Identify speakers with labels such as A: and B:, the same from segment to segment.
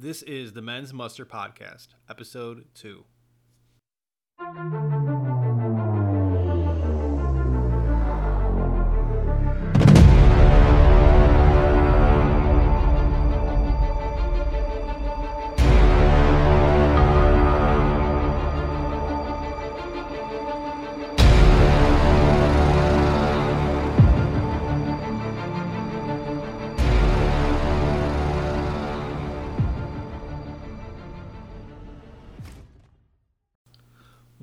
A: This is the Men's Muster Podcast, Episode 2.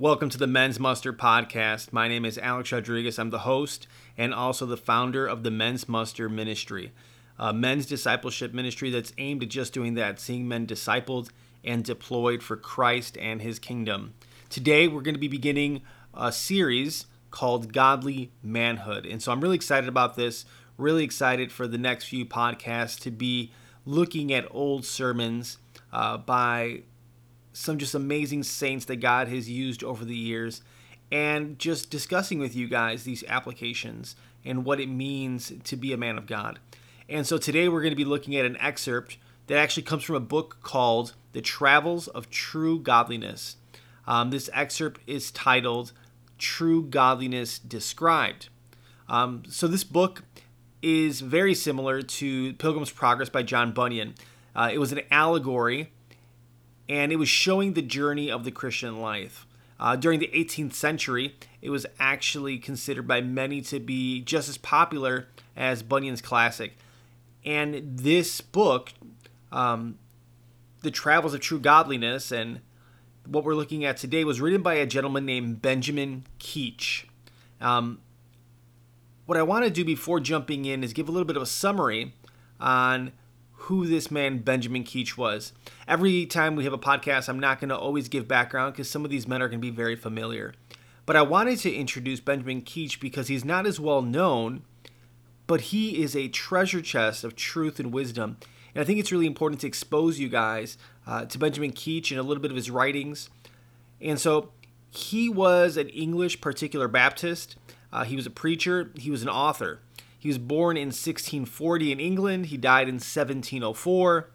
A: Welcome to the Men's Muster Podcast. My name is Alex Rodriguez. I'm the host and also the founder of the Men's Muster Ministry, a men's discipleship ministry that's aimed at just doing that, seeing men discipled and deployed for Christ and his kingdom. Today, we're going to be beginning a series called Godly Manhood. And so I'm really excited about this, really excited for the next few podcasts to be looking at old sermons uh, by some just amazing saints that God has used over the years, and just discussing with you guys these applications and what it means to be a man of God. And so today we're going to be looking at an excerpt that actually comes from a book called The Travels of True Godliness. Um, this excerpt is titled True Godliness Described. Um, so this book is very similar to Pilgrim's Progress by John Bunyan. Uh, it was an allegory and it was showing the journey of the Christian life. Uh, during the 18th century, it was actually considered by many to be just as popular as Bunyan's classic. And this book, um, The Travels of True Godliness, and what we're looking at today, was written by a gentleman named Benjamin Keach. Um, what I want to do before jumping in is give a little bit of a summary on who this man Benjamin Keach was. Every time we have a podcast, I'm not going to always give background because some of these men are going to be very familiar. But I wanted to introduce Benjamin Keach because he's not as well known, but he is a treasure chest of truth and wisdom. And I think it's really important to expose you guys uh, to Benjamin Keach and a little bit of his writings. And so he was an English particular Baptist. Uh, he was a preacher. He was an author. He was born in 1640 in England. He died in 1704.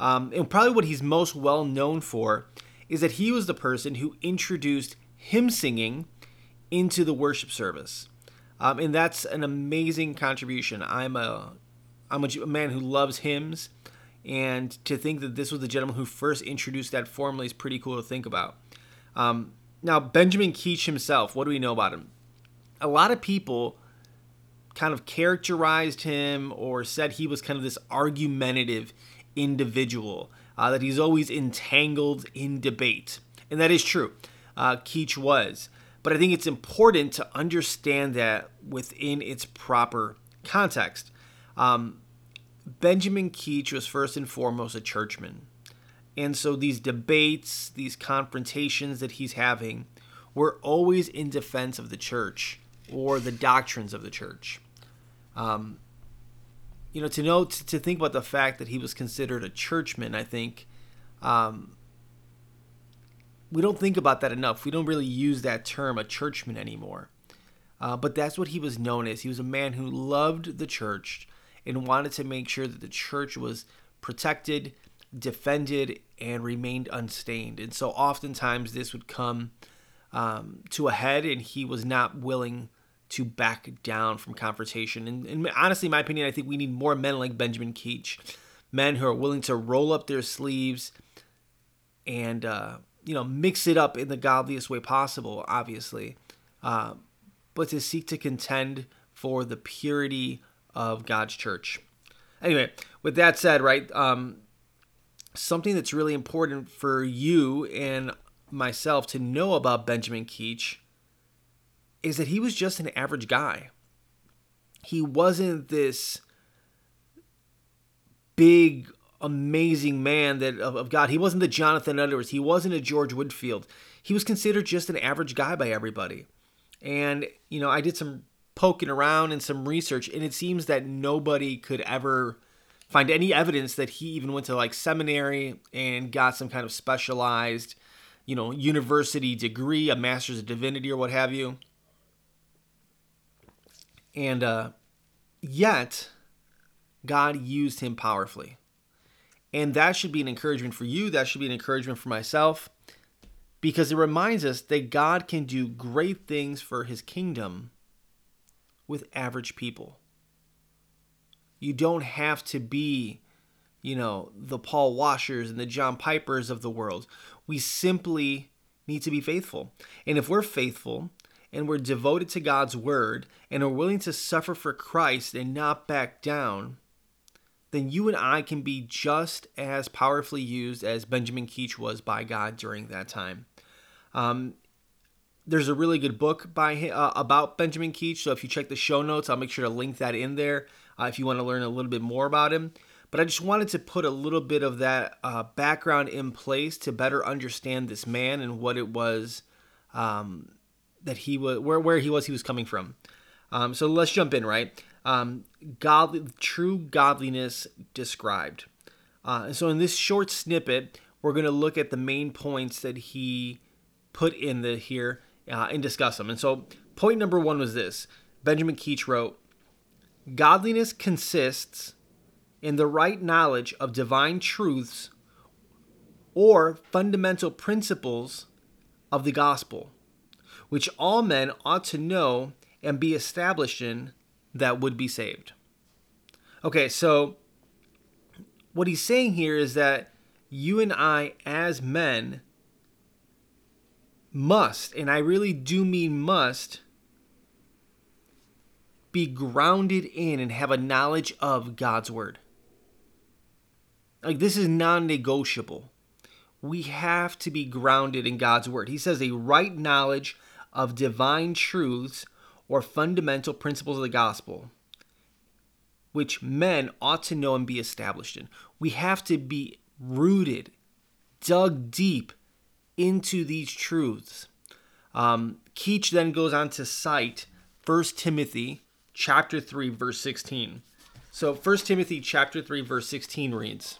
A: Um, and probably what he's most well known for is that he was the person who introduced hymn singing into the worship service. Um, and that's an amazing contribution. I'm a I'm a, man who loves hymns, and to think that this was the gentleman who first introduced that formally is pretty cool to think about. Um, now, Benjamin Keach himself, what do we know about him? A lot of people kind of characterized him or said he was kind of this argumentative individual, uh, that he's always entangled in debate. And that is true. Uh, Keach was. But I think it's important to understand that within its proper context. Um, Benjamin Keach was first and foremost a churchman. And so these debates, these confrontations that he's having, were always in defense of the church or the doctrines of the church. Um, you know, to know to, to, think about the fact that he was considered a churchman, I think um, we don't think about that enough. We don't really use that term, a churchman, anymore. Uh, but that's what he was known as. He was a man who loved the church and wanted to make sure that the church was protected, defended, and remained unstained. And so oftentimes this would come um, to a head, and he was not willing to back down from confrontation. And, and, honestly, in my opinion, I think we need more men like Benjamin Keach, men who are willing to roll up their sleeves and uh, you know mix it up in the godliest way possible. Obviously, uh, but to seek to contend for the purity of God's church. Anyway, with that said, right, um, something that's really important for you and myself to know about Benjamin Keach is that he was just an average guy. He wasn't this big, amazing man that of, of, God. He wasn't the Jonathan Edwards. He wasn't a George Whitefield. He was considered just an average guy by everybody. And you know, I did some poking around and some research, and it seems that nobody could ever find any evidence that he even went to like seminary and got some kind of specialized, you know, university degree, a master's of divinity or what have you. And uh, yet, God used him powerfully. And that should be an encouragement for you. That should be an encouragement for myself because it reminds us that God can do great things for his kingdom with average people. You don't have to be, you know, the Paul Washers and the John Pipers of the world. We simply need to be faithful. And if we're faithful and we're devoted to God's word and are willing to suffer for Christ and not back down, then you and I can be just as powerfully used as Benjamin Keach was by God during that time. Um, there's a really good book by uh, about Benjamin Keach. So if you check the show notes, I'll make sure to link that in there uh, if you want to learn a little bit more about him. But I just wanted to put a little bit of that uh, background in place to better understand this man and what it was um, that he was, where where he was, he was coming from. Um, so let's jump in, right? Um, godly, true godliness described. Uh, so in this short snippet, we're going to look at the main points that he put in the here uh, and discuss them. And so, point number one was this Benjamin Keach wrote, Godliness consists in the right knowledge of divine truths or fundamental principles of the gospel, which all men ought to know and be established in that would be saved. Okay, so what he's saying here is that you and I, as men, must, and I really do mean must, be grounded in and have a knowledge of God's word. Like, this is non negotiable. We have to be grounded in God's word. He says a right knowledge of divine truths or fundamental principles of the gospel, which men ought to know and be established in. We have to be rooted, dug deep into these truths. Um, Keach then goes on to cite 1 Timothy chapter 3 verse 16. So 1 Timothy chapter 3 verse 16 reads,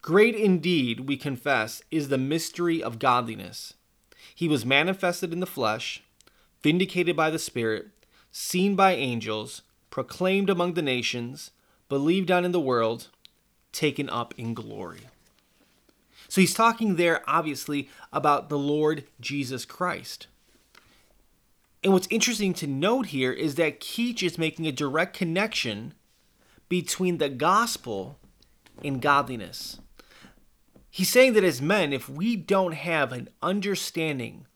A: Great indeed, we confess, is the mystery of godliness. He was manifested in the flesh, vindicated by the Spirit, seen by angels, proclaimed among the nations, believed on in the world, taken up in glory. So he's talking there, obviously, about the Lord Jesus Christ. And what's interesting to note here is that Keach is making a direct connection between the gospel and godliness. He's saying that as men, if we don't have an understanding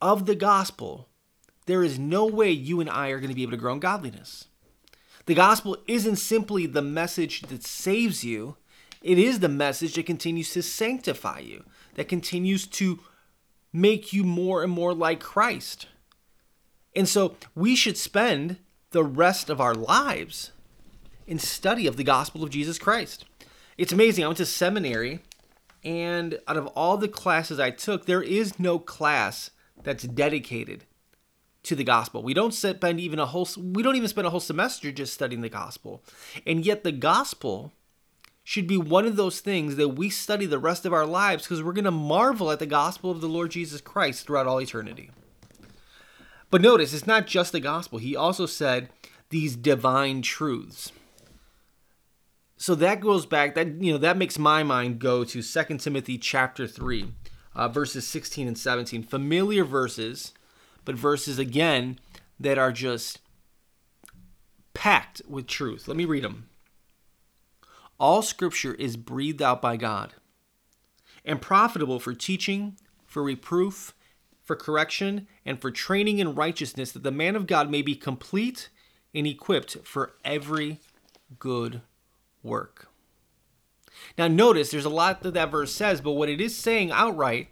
A: of the gospel, there is no way you and I are going to be able to grow in godliness. The gospel isn't simply the message that saves you, it is the message that continues to sanctify you, that continues to make you more and more like Christ. And so we should spend the rest of our lives in study of the gospel of Jesus Christ. It's amazing. I went to seminary, and out of all the classes I took, there is no class that's dedicated to the gospel. We don't spend even a whole we don't even spend a whole semester just studying the gospel. And yet the gospel should be one of those things that we study the rest of our lives because we're going to marvel at the gospel of the Lord Jesus Christ throughout all eternity. But notice, it's not just the gospel. He also said these divine truths. So that goes back that you know that makes my mind go to 2 Timothy chapter 3 uh, verses 16 and 17 familiar verses but verses again that are just packed with truth. Let me read them. All scripture is breathed out by God and profitable for teaching, for reproof, for correction, and for training in righteousness, that the man of God may be complete and equipped for every good work. Now, notice there's a lot that that verse says, but what it is saying outright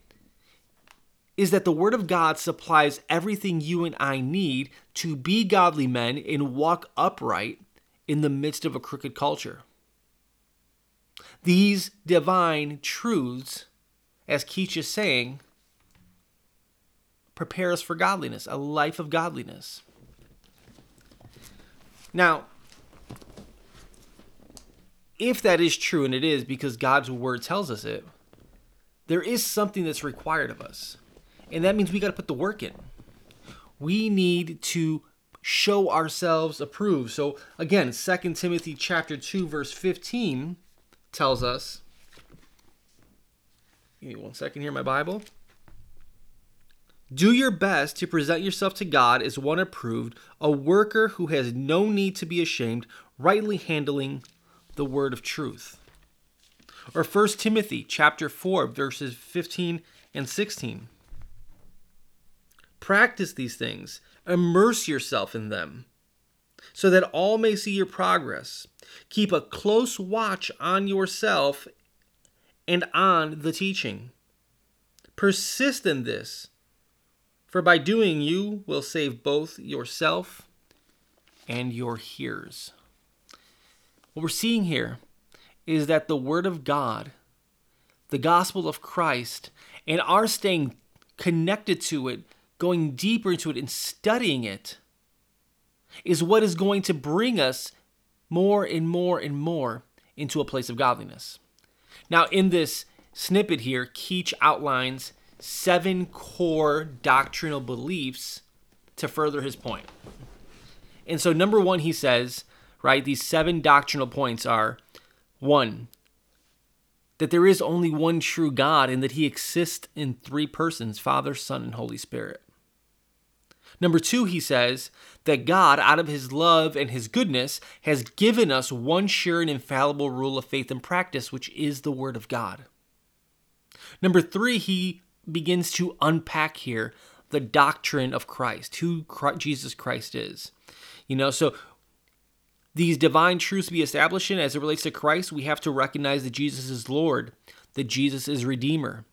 A: is that the Word of God supplies everything you and I need to be godly men and walk upright in the midst of a crooked culture. These divine truths, as Keach is saying, prepare us for godliness, a life of godliness. Now, if that is true, and it is because God's word tells us it, there is something that's required of us. And that means we got to put the work in. We need to show ourselves approved. So again, 2 Timothy chapter 2 verse 15 tells us. Give me one second here, my Bible. Do your best to present yourself to God as one approved, a worker who has no need to be ashamed, rightly handling the word of truth. Or 1 Timothy chapter 4 verses 15 and 16. Practice these things, immerse yourself in them, so that all may see your progress. Keep a close watch on yourself and on the teaching. Persist in this for by doing, you will save both yourself and your hearers. What we're seeing here is that the Word of God, the gospel of Christ, and our staying connected to it, going deeper into it, and studying it is what is going to bring us more and more and more into a place of godliness. Now, in this snippet here, Keach outlines seven core doctrinal beliefs to further his point. And so, number one, he says, right, these seven doctrinal points are one, that there is only one true God and that he exists in three persons Father, Son, and Holy Spirit. Number two, he says that God, out of his love and his goodness, has given us one sure and infallible rule of faith and practice, which is the Word of God. Number three, he begins to unpack here the doctrine of Christ, who Jesus Christ is. You know, so these divine truths to be established in as it relates to Christ, we have to recognize that Jesus is Lord, that Jesus is Redeemer,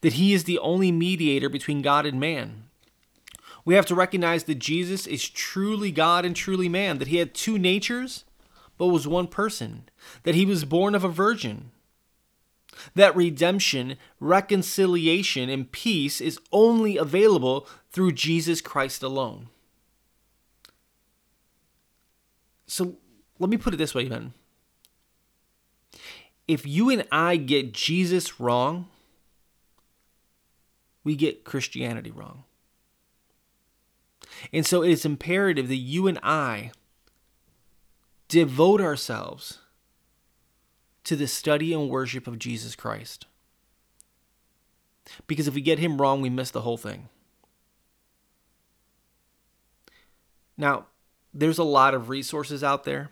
A: that He is the only mediator between God and man. We have to recognize that Jesus is truly God and truly man, that He had two natures, but was one person, that He was born of a virgin, that redemption, reconciliation, and peace is only available through Jesus Christ alone. So let me put it this way, then. If you and I get Jesus wrong, we get Christianity wrong. And so it is imperative that you and I devote ourselves to the study and worship of Jesus Christ. Because if we get him wrong, we miss the whole thing. Now, there's a lot of resources out there.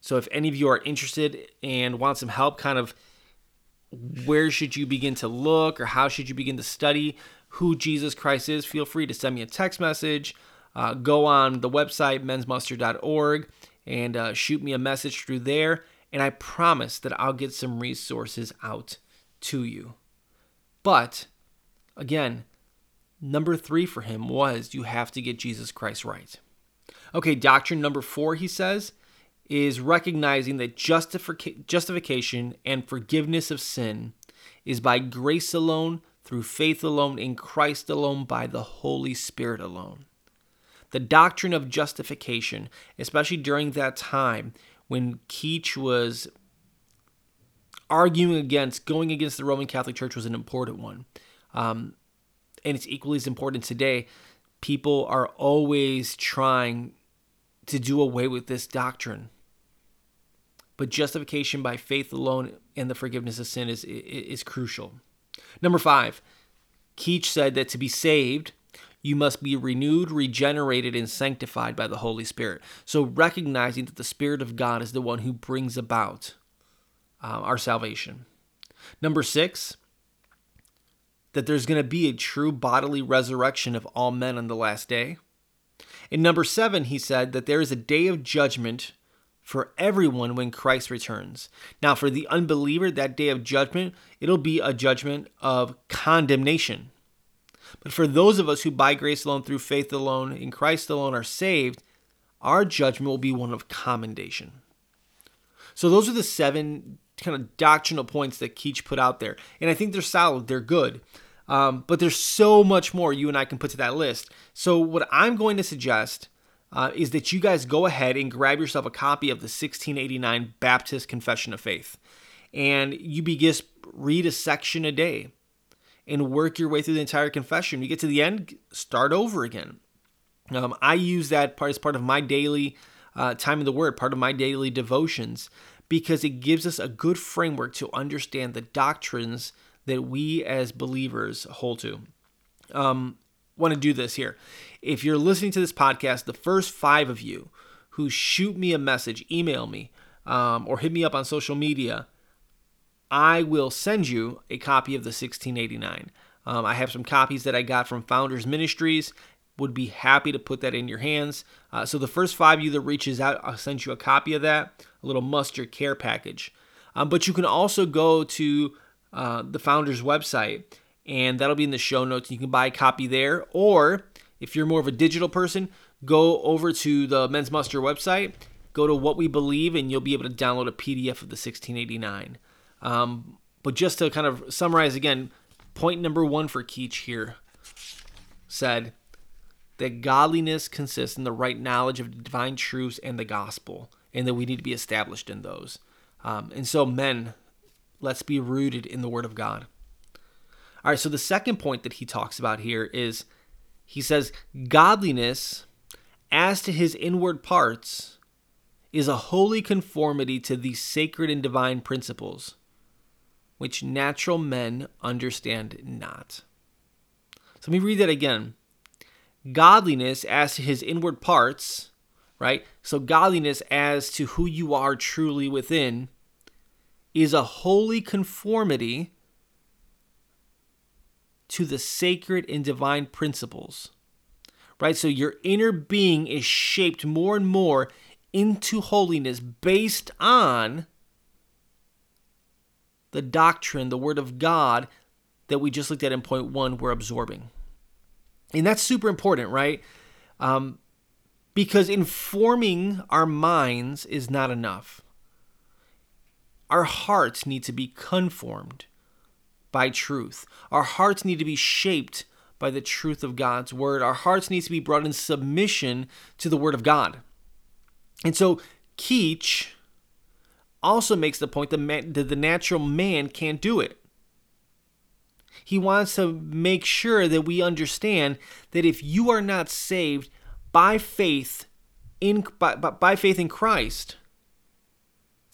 A: So if any of you are interested and want some help, kind of where should you begin to look or how should you begin to study who Jesus Christ is, feel free to send me a text message. Uh, go on the website, mensmuster.org, and uh, shoot me a message through there and I promise that I'll get some resources out to you. But again, number three for him was you have to get Jesus Christ right. Okay, doctrine number four, he says, is recognizing that justific- justification and forgiveness of sin is by grace alone, through faith alone, in Christ alone, by the Holy Spirit alone. The doctrine of justification, especially during that time, when Keach was arguing against going against the Roman Catholic Church was an important one. Um, and it's equally as important today. People are always trying to do away with this doctrine. But justification by faith alone and the forgiveness of sin is, is, crucial. Number five, Keach said that to be saved, you must be renewed, regenerated, and sanctified by the Holy Spirit. So, recognizing that the Spirit of God is the one who brings about uh, our salvation. Number six, that there's going to be a true bodily resurrection of all men on the last day. In number seven, he said that there is a day of judgment for everyone when Christ returns. Now, for the unbeliever, that day of judgment, it'll be a judgment of condemnation. But for those of us who by grace alone, through faith alone, in Christ alone are saved, our judgment will be one of commendation. So those are the seven kind of doctrinal points that Keach put out there. And I think they're solid, they're good. Um, but there's so much more you and I can put to that list. So what I'm going to suggest uh, is that you guys go ahead and grab yourself a copy of the 1689 Baptist Confession of Faith. And you begin read a section a day and work your way through the entire confession. You get to the end, start over again. Um, I use that part as part of my daily uh, time in the Word, part of my daily devotions, because it gives us a good framework to understand the doctrines that we as believers hold to. Um, want to do this here. If you're listening to this podcast, the first five of you who shoot me a message, email me, um, or hit me up on social media, I will send you a copy of the 1689. Um, I have some copies that I got from Founders Ministries. Would be happy to put that in your hands. Uh, so the first five of you that reaches out, I'll send you a copy of that, a little Muster care package. Um, but you can also go to uh, the Founders website, and that'll be in the show notes. You can buy a copy there, or if you're more of a digital person, go over to the Men's Muster website, go to What We Believe, and you'll be able to download a PDF of the 1689. Um, but just to kind of summarize again, point number one for Keach here said that godliness consists in the right knowledge of divine truths and the gospel, and that we need to be established in those. Um, and so, men, let's be rooted in the Word of God. All right, so the second point that he talks about here is he says, Godliness, as to his inward parts, is a holy conformity to these sacred and divine principles which natural men understand not. So let me read that again. Godliness as to his inward parts, right? So, godliness as to who you are truly within is a holy conformity to the sacred and divine principles, right? So, your inner being is shaped more and more into holiness based on the doctrine, the Word of God that we just looked at in point one, we're absorbing. And that's super important, right? Um, because informing our minds is not enough. Our hearts need to be conformed by truth. Our hearts need to be shaped by the truth of God's word. Our hearts need to be brought in submission to the word of God. And so Keach also makes the point that, man, that the natural man can't do it. He wants to make sure that we understand that if you are not saved by faith in by, by faith in Christ,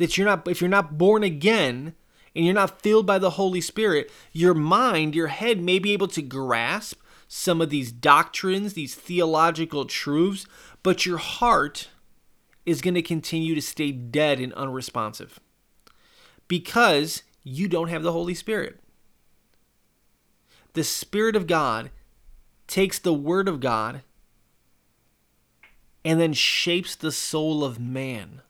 A: that you're not if you're not born again and you're not filled by the Holy Spirit, your mind, your head may be able to grasp some of these doctrines, these theological truths, but your heart is going to continue to stay dead and unresponsive because you don't have the Holy Spirit. The Spirit of God takes the Word of God and then shapes the soul of man.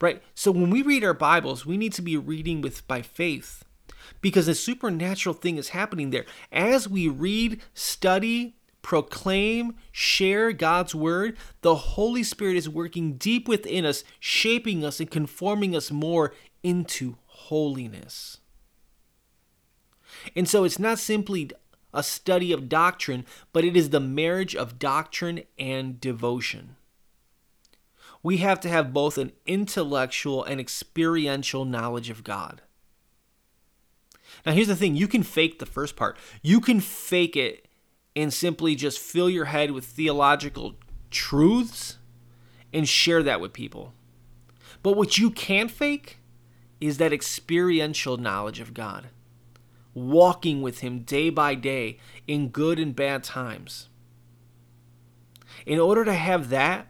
A: Right? So when we read our Bibles, we need to be reading with by faith because a supernatural thing is happening there. As we read, study, proclaim, share God's word, the Holy Spirit is working deep within us, shaping us and conforming us more into holiness. And so it's not simply a study of doctrine, but it is the marriage of doctrine and devotion. We have to have both an intellectual and experiential knowledge of God. Now, here's the thing you can fake the first part, you can fake it and simply just fill your head with theological truths and share that with people. But what you can't fake is that experiential knowledge of God, walking with Him day by day in good and bad times. In order to have that,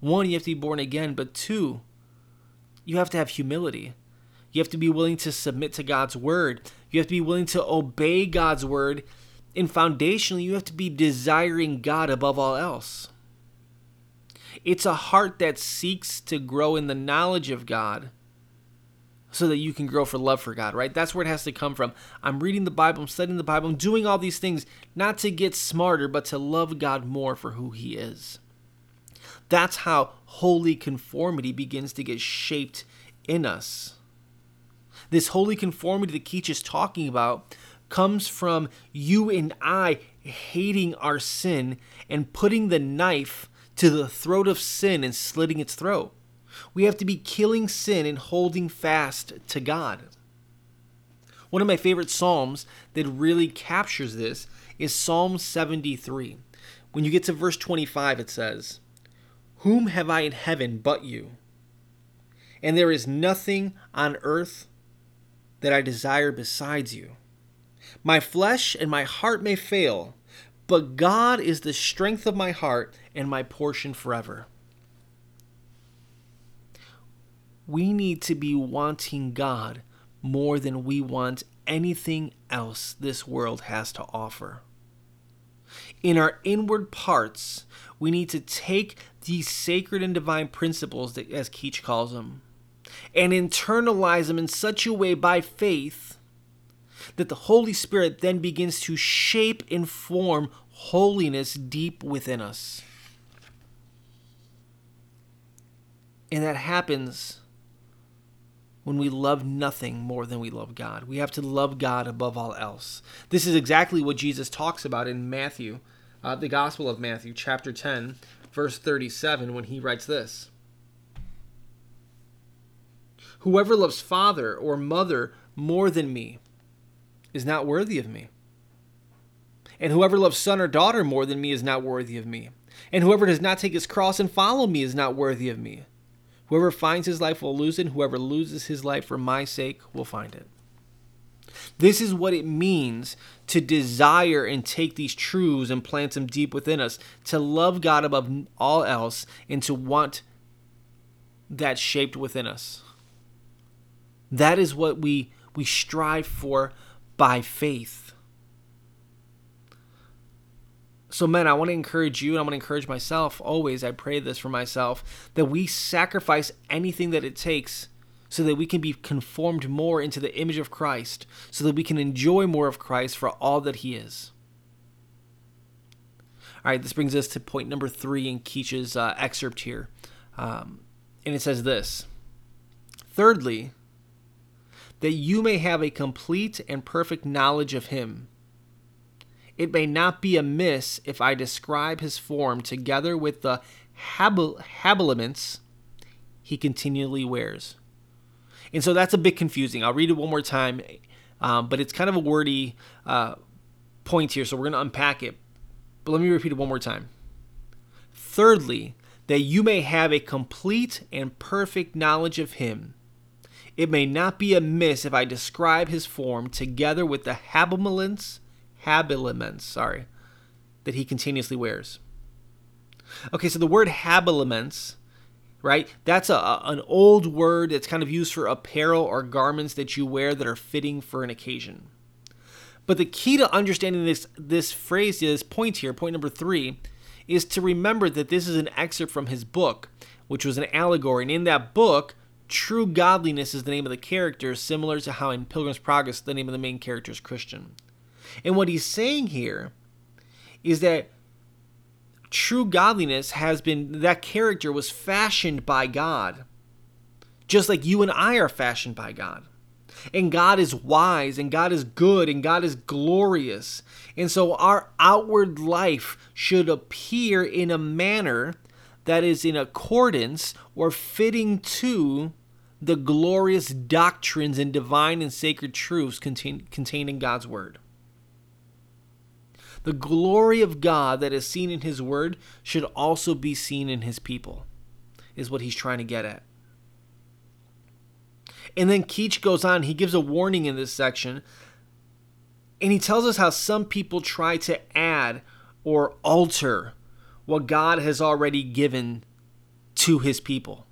A: one, you have to be born again, but two, you have to have humility. You have to be willing to submit to God's word. You have to be willing to obey God's word and foundationally, you have to be desiring God above all else. It's a heart that seeks to grow in the knowledge of God so that you can grow for love for God, right? That's where it has to come from. I'm reading the Bible, I'm studying the Bible, I'm doing all these things not to get smarter, but to love God more for who He is. That's how holy conformity begins to get shaped in us. This holy conformity that Keach is talking about comes from you and I hating our sin and putting the knife to the throat of sin and slitting its throat. We have to be killing sin and holding fast to God. One of my favorite Psalms that really captures this is Psalm 73. When you get to verse 25, it says, Whom have I in heaven but you? and there is nothing on earth that I desire besides you. My flesh and my heart may fail, but God is the strength of my heart and my portion forever. We need to be wanting God more than we want anything else this world has to offer. In our inward parts, we need to take these sacred and divine principles, that, as Keach calls them, and internalize them in such a way by faith that the Holy Spirit then begins to shape and form holiness deep within us. And that happens when we love nothing more than we love God. We have to love God above all else. This is exactly what Jesus talks about in Matthew, uh, the Gospel of Matthew, chapter 10, verse 37, when he writes this Whoever loves father or mother more than me is not worthy of me. And whoever loves son or daughter more than me is not worthy of me. And whoever does not take his cross and follow me is not worthy of me. Whoever finds his life will lose it, and whoever loses his life for my sake will find it. This is what it means to desire and take these truths and plant them deep within us, to love God above all else, and to want that shaped within us. That is what we, we strive for by faith. So, men, I want to encourage you and I want to encourage myself always. I pray this for myself that we sacrifice anything that it takes so that we can be conformed more into the image of Christ, so that we can enjoy more of Christ for all that He is. All right, this brings us to point number three in Keach's uh, excerpt here. Um, and it says this Thirdly, that you may have a complete and perfect knowledge of Him it may not be amiss if I describe his form together with the habil- habiliments he continually wears. And so that's a bit confusing. I'll read it one more time, um, but it's kind of a wordy uh, point here, so we're going to unpack it. But let me repeat it one more time. Thirdly, that you may have a complete and perfect knowledge of him. It may not be amiss if I describe his form together with the habiliments habiliments, sorry, that he continuously wears. Okay, so the word habiliments, right? That's a, a, an old word that's kind of used for apparel or garments that you wear that are fitting for an occasion. But the key to understanding this this phrase, is point here, point number three, is to remember that this is an excerpt from his book, which was an allegory. And in that book, true godliness is the name of the character, similar to how in Pilgrim's Progress the name of the main character is Christian. And what he's saying here is that true godliness has been, that character was fashioned by God, just like you and I are fashioned by God. And God is wise, and God is good, and God is glorious. And so our outward life should appear in a manner that is in accordance or fitting to the glorious doctrines and divine and sacred truths contained, in God's Word. The glory of God that is seen in His Word should also be seen in His people, is what he's trying to get at. And then Keach goes on, he gives a warning in this section, and he tells us how some people try to add or alter what God has already given to his people.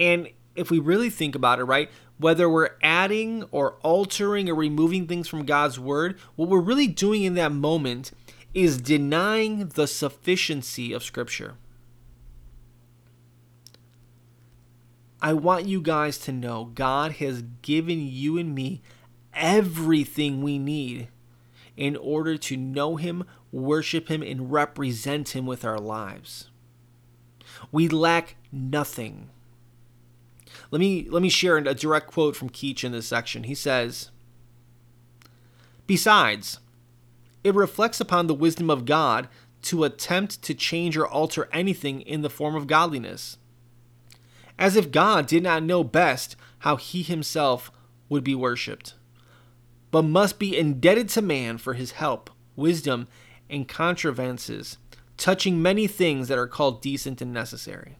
A: And if we really think about it, right, whether we're adding or altering or removing things from God's word, what we're really doing in that moment is denying the sufficiency of Scripture. I want you guys to know God has given you and me everything we need in order to know Him, worship Him, and represent Him with our lives. We lack nothing. Let me let me share a direct quote from Keach in this section. He says, "Besides, it reflects upon the wisdom of God to attempt to change or alter anything in the form of godliness, as if God did not know best how he himself would be worshipped, but must be indebted to man for his help, wisdom, and contrivances touching many things that are called decent and necessary."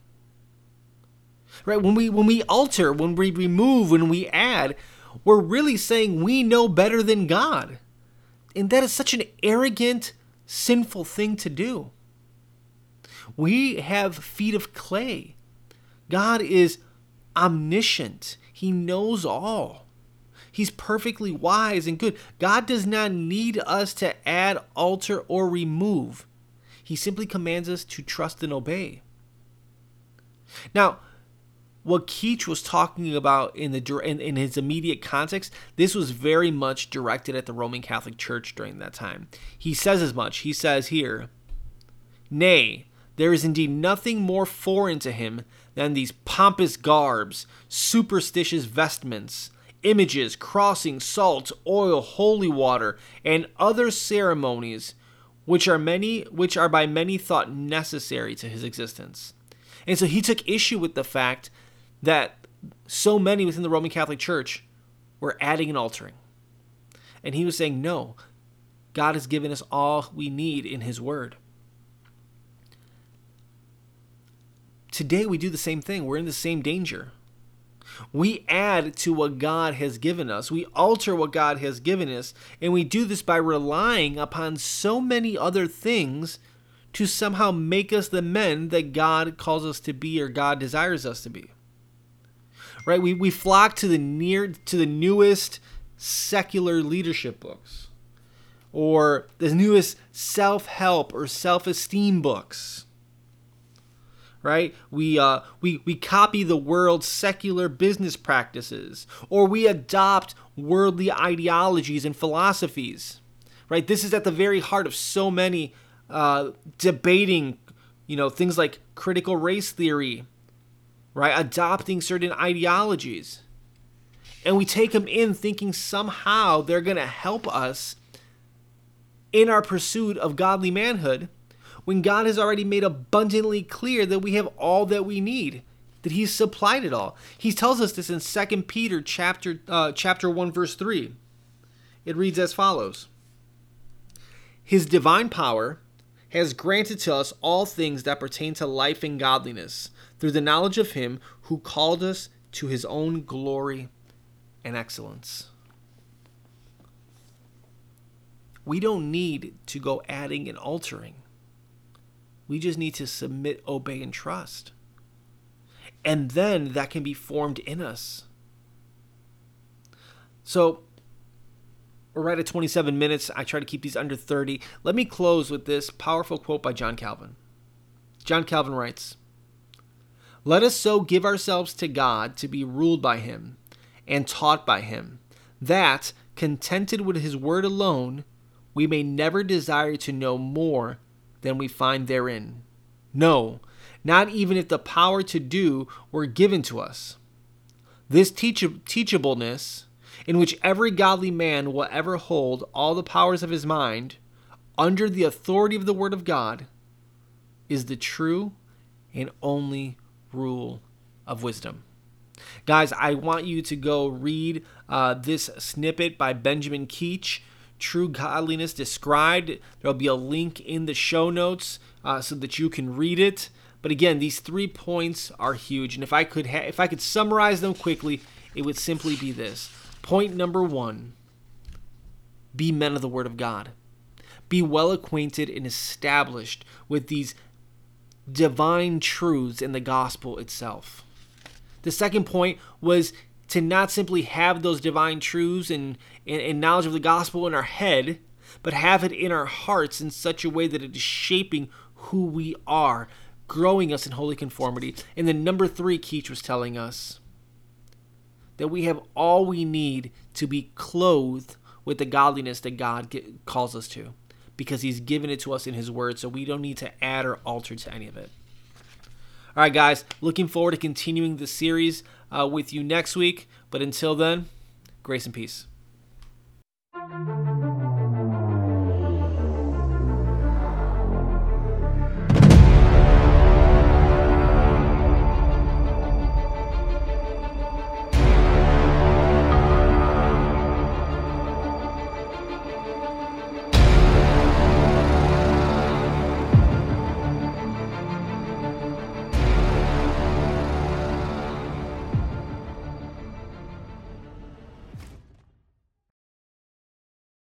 A: Right? When we when we alter, when we remove, when we add, we're really saying we know better than God. And that is such an arrogant, sinful thing to do. We have feet of clay. God is omniscient, He knows all. He's perfectly wise and good. God does not need us to add, alter, or remove. He simply commands us to trust and obey. Now, what Keach was talking about in the in, in his immediate context, this was very much directed at the Roman Catholic Church during that time. He says as much. He says here, "Nay, there is indeed nothing more foreign to him than these pompous garbs, superstitious vestments, images, crossing, salt, oil, holy water, and other ceremonies, which are many which are by many thought necessary to his existence." And so he took issue with the fact that so many within the Roman Catholic Church were adding and altering. And he was saying, no, God has given us all we need in his word. Today we do the same thing. We're in the same danger. We add to what God has given us. We alter what God has given us. And we do this by relying upon so many other things to somehow make us the men that God calls us to be or God desires us to be right? We, we flock to the near to the newest secular leadership books or the newest self-help or self-esteem books right we uh we we copy the world's secular business practices or we adopt worldly ideologies and philosophies right this is at the very heart of so many uh debating you know things like critical race theory right? Adopting certain ideologies. And we take them in thinking somehow they're going to help us in our pursuit of godly manhood when God has already made abundantly clear that we have all that we need, that he's supplied it all. He tells us this in 2 Peter chapter uh, chapter 1 verse 3. It reads as follows: His divine power has granted to us all things that pertain to life and godliness through the knowledge of him who called us to his own glory and excellence. We don't need to go adding and altering. We just need to submit, obey, and trust. And then that can be formed in us. So, we're right at 27 minutes. I try to keep these under 30. Let me close with this powerful quote by John Calvin. John Calvin writes let us so give ourselves to God to be ruled by Him and taught by Him, that, contented with His word alone, we may never desire to know more than we find therein. No, not even if the power to do were given to us. This teach- teachableness, in which every godly man will ever hold all the powers of his mind under the authority of the Word of God, is the true and only rule of wisdom. Guys, I want you to go read uh, this snippet by Benjamin Keach, True Godliness Described. There'll be a link in the show notes uh, so that you can read it. But again, these three points are huge, and if I could ha- if I could summarize them quickly, it would simply be this: Point number one: Be men of the Word of God. Be well acquainted and established with these divine truths in the gospel itself. The second point was to not simply have those divine truths and, and, and, knowledge of the gospel in our head, but have it in our hearts in such a way that it is shaping who we are, growing us in holy conformity. And then number three, Keach was telling us that we have all we need to be clothed with the godliness that God calls us to because he's given it to us in his word, so we don't need to add or alter to any of it. All right, guys, looking forward to continuing the series uh, with you next week. But until then, grace and peace.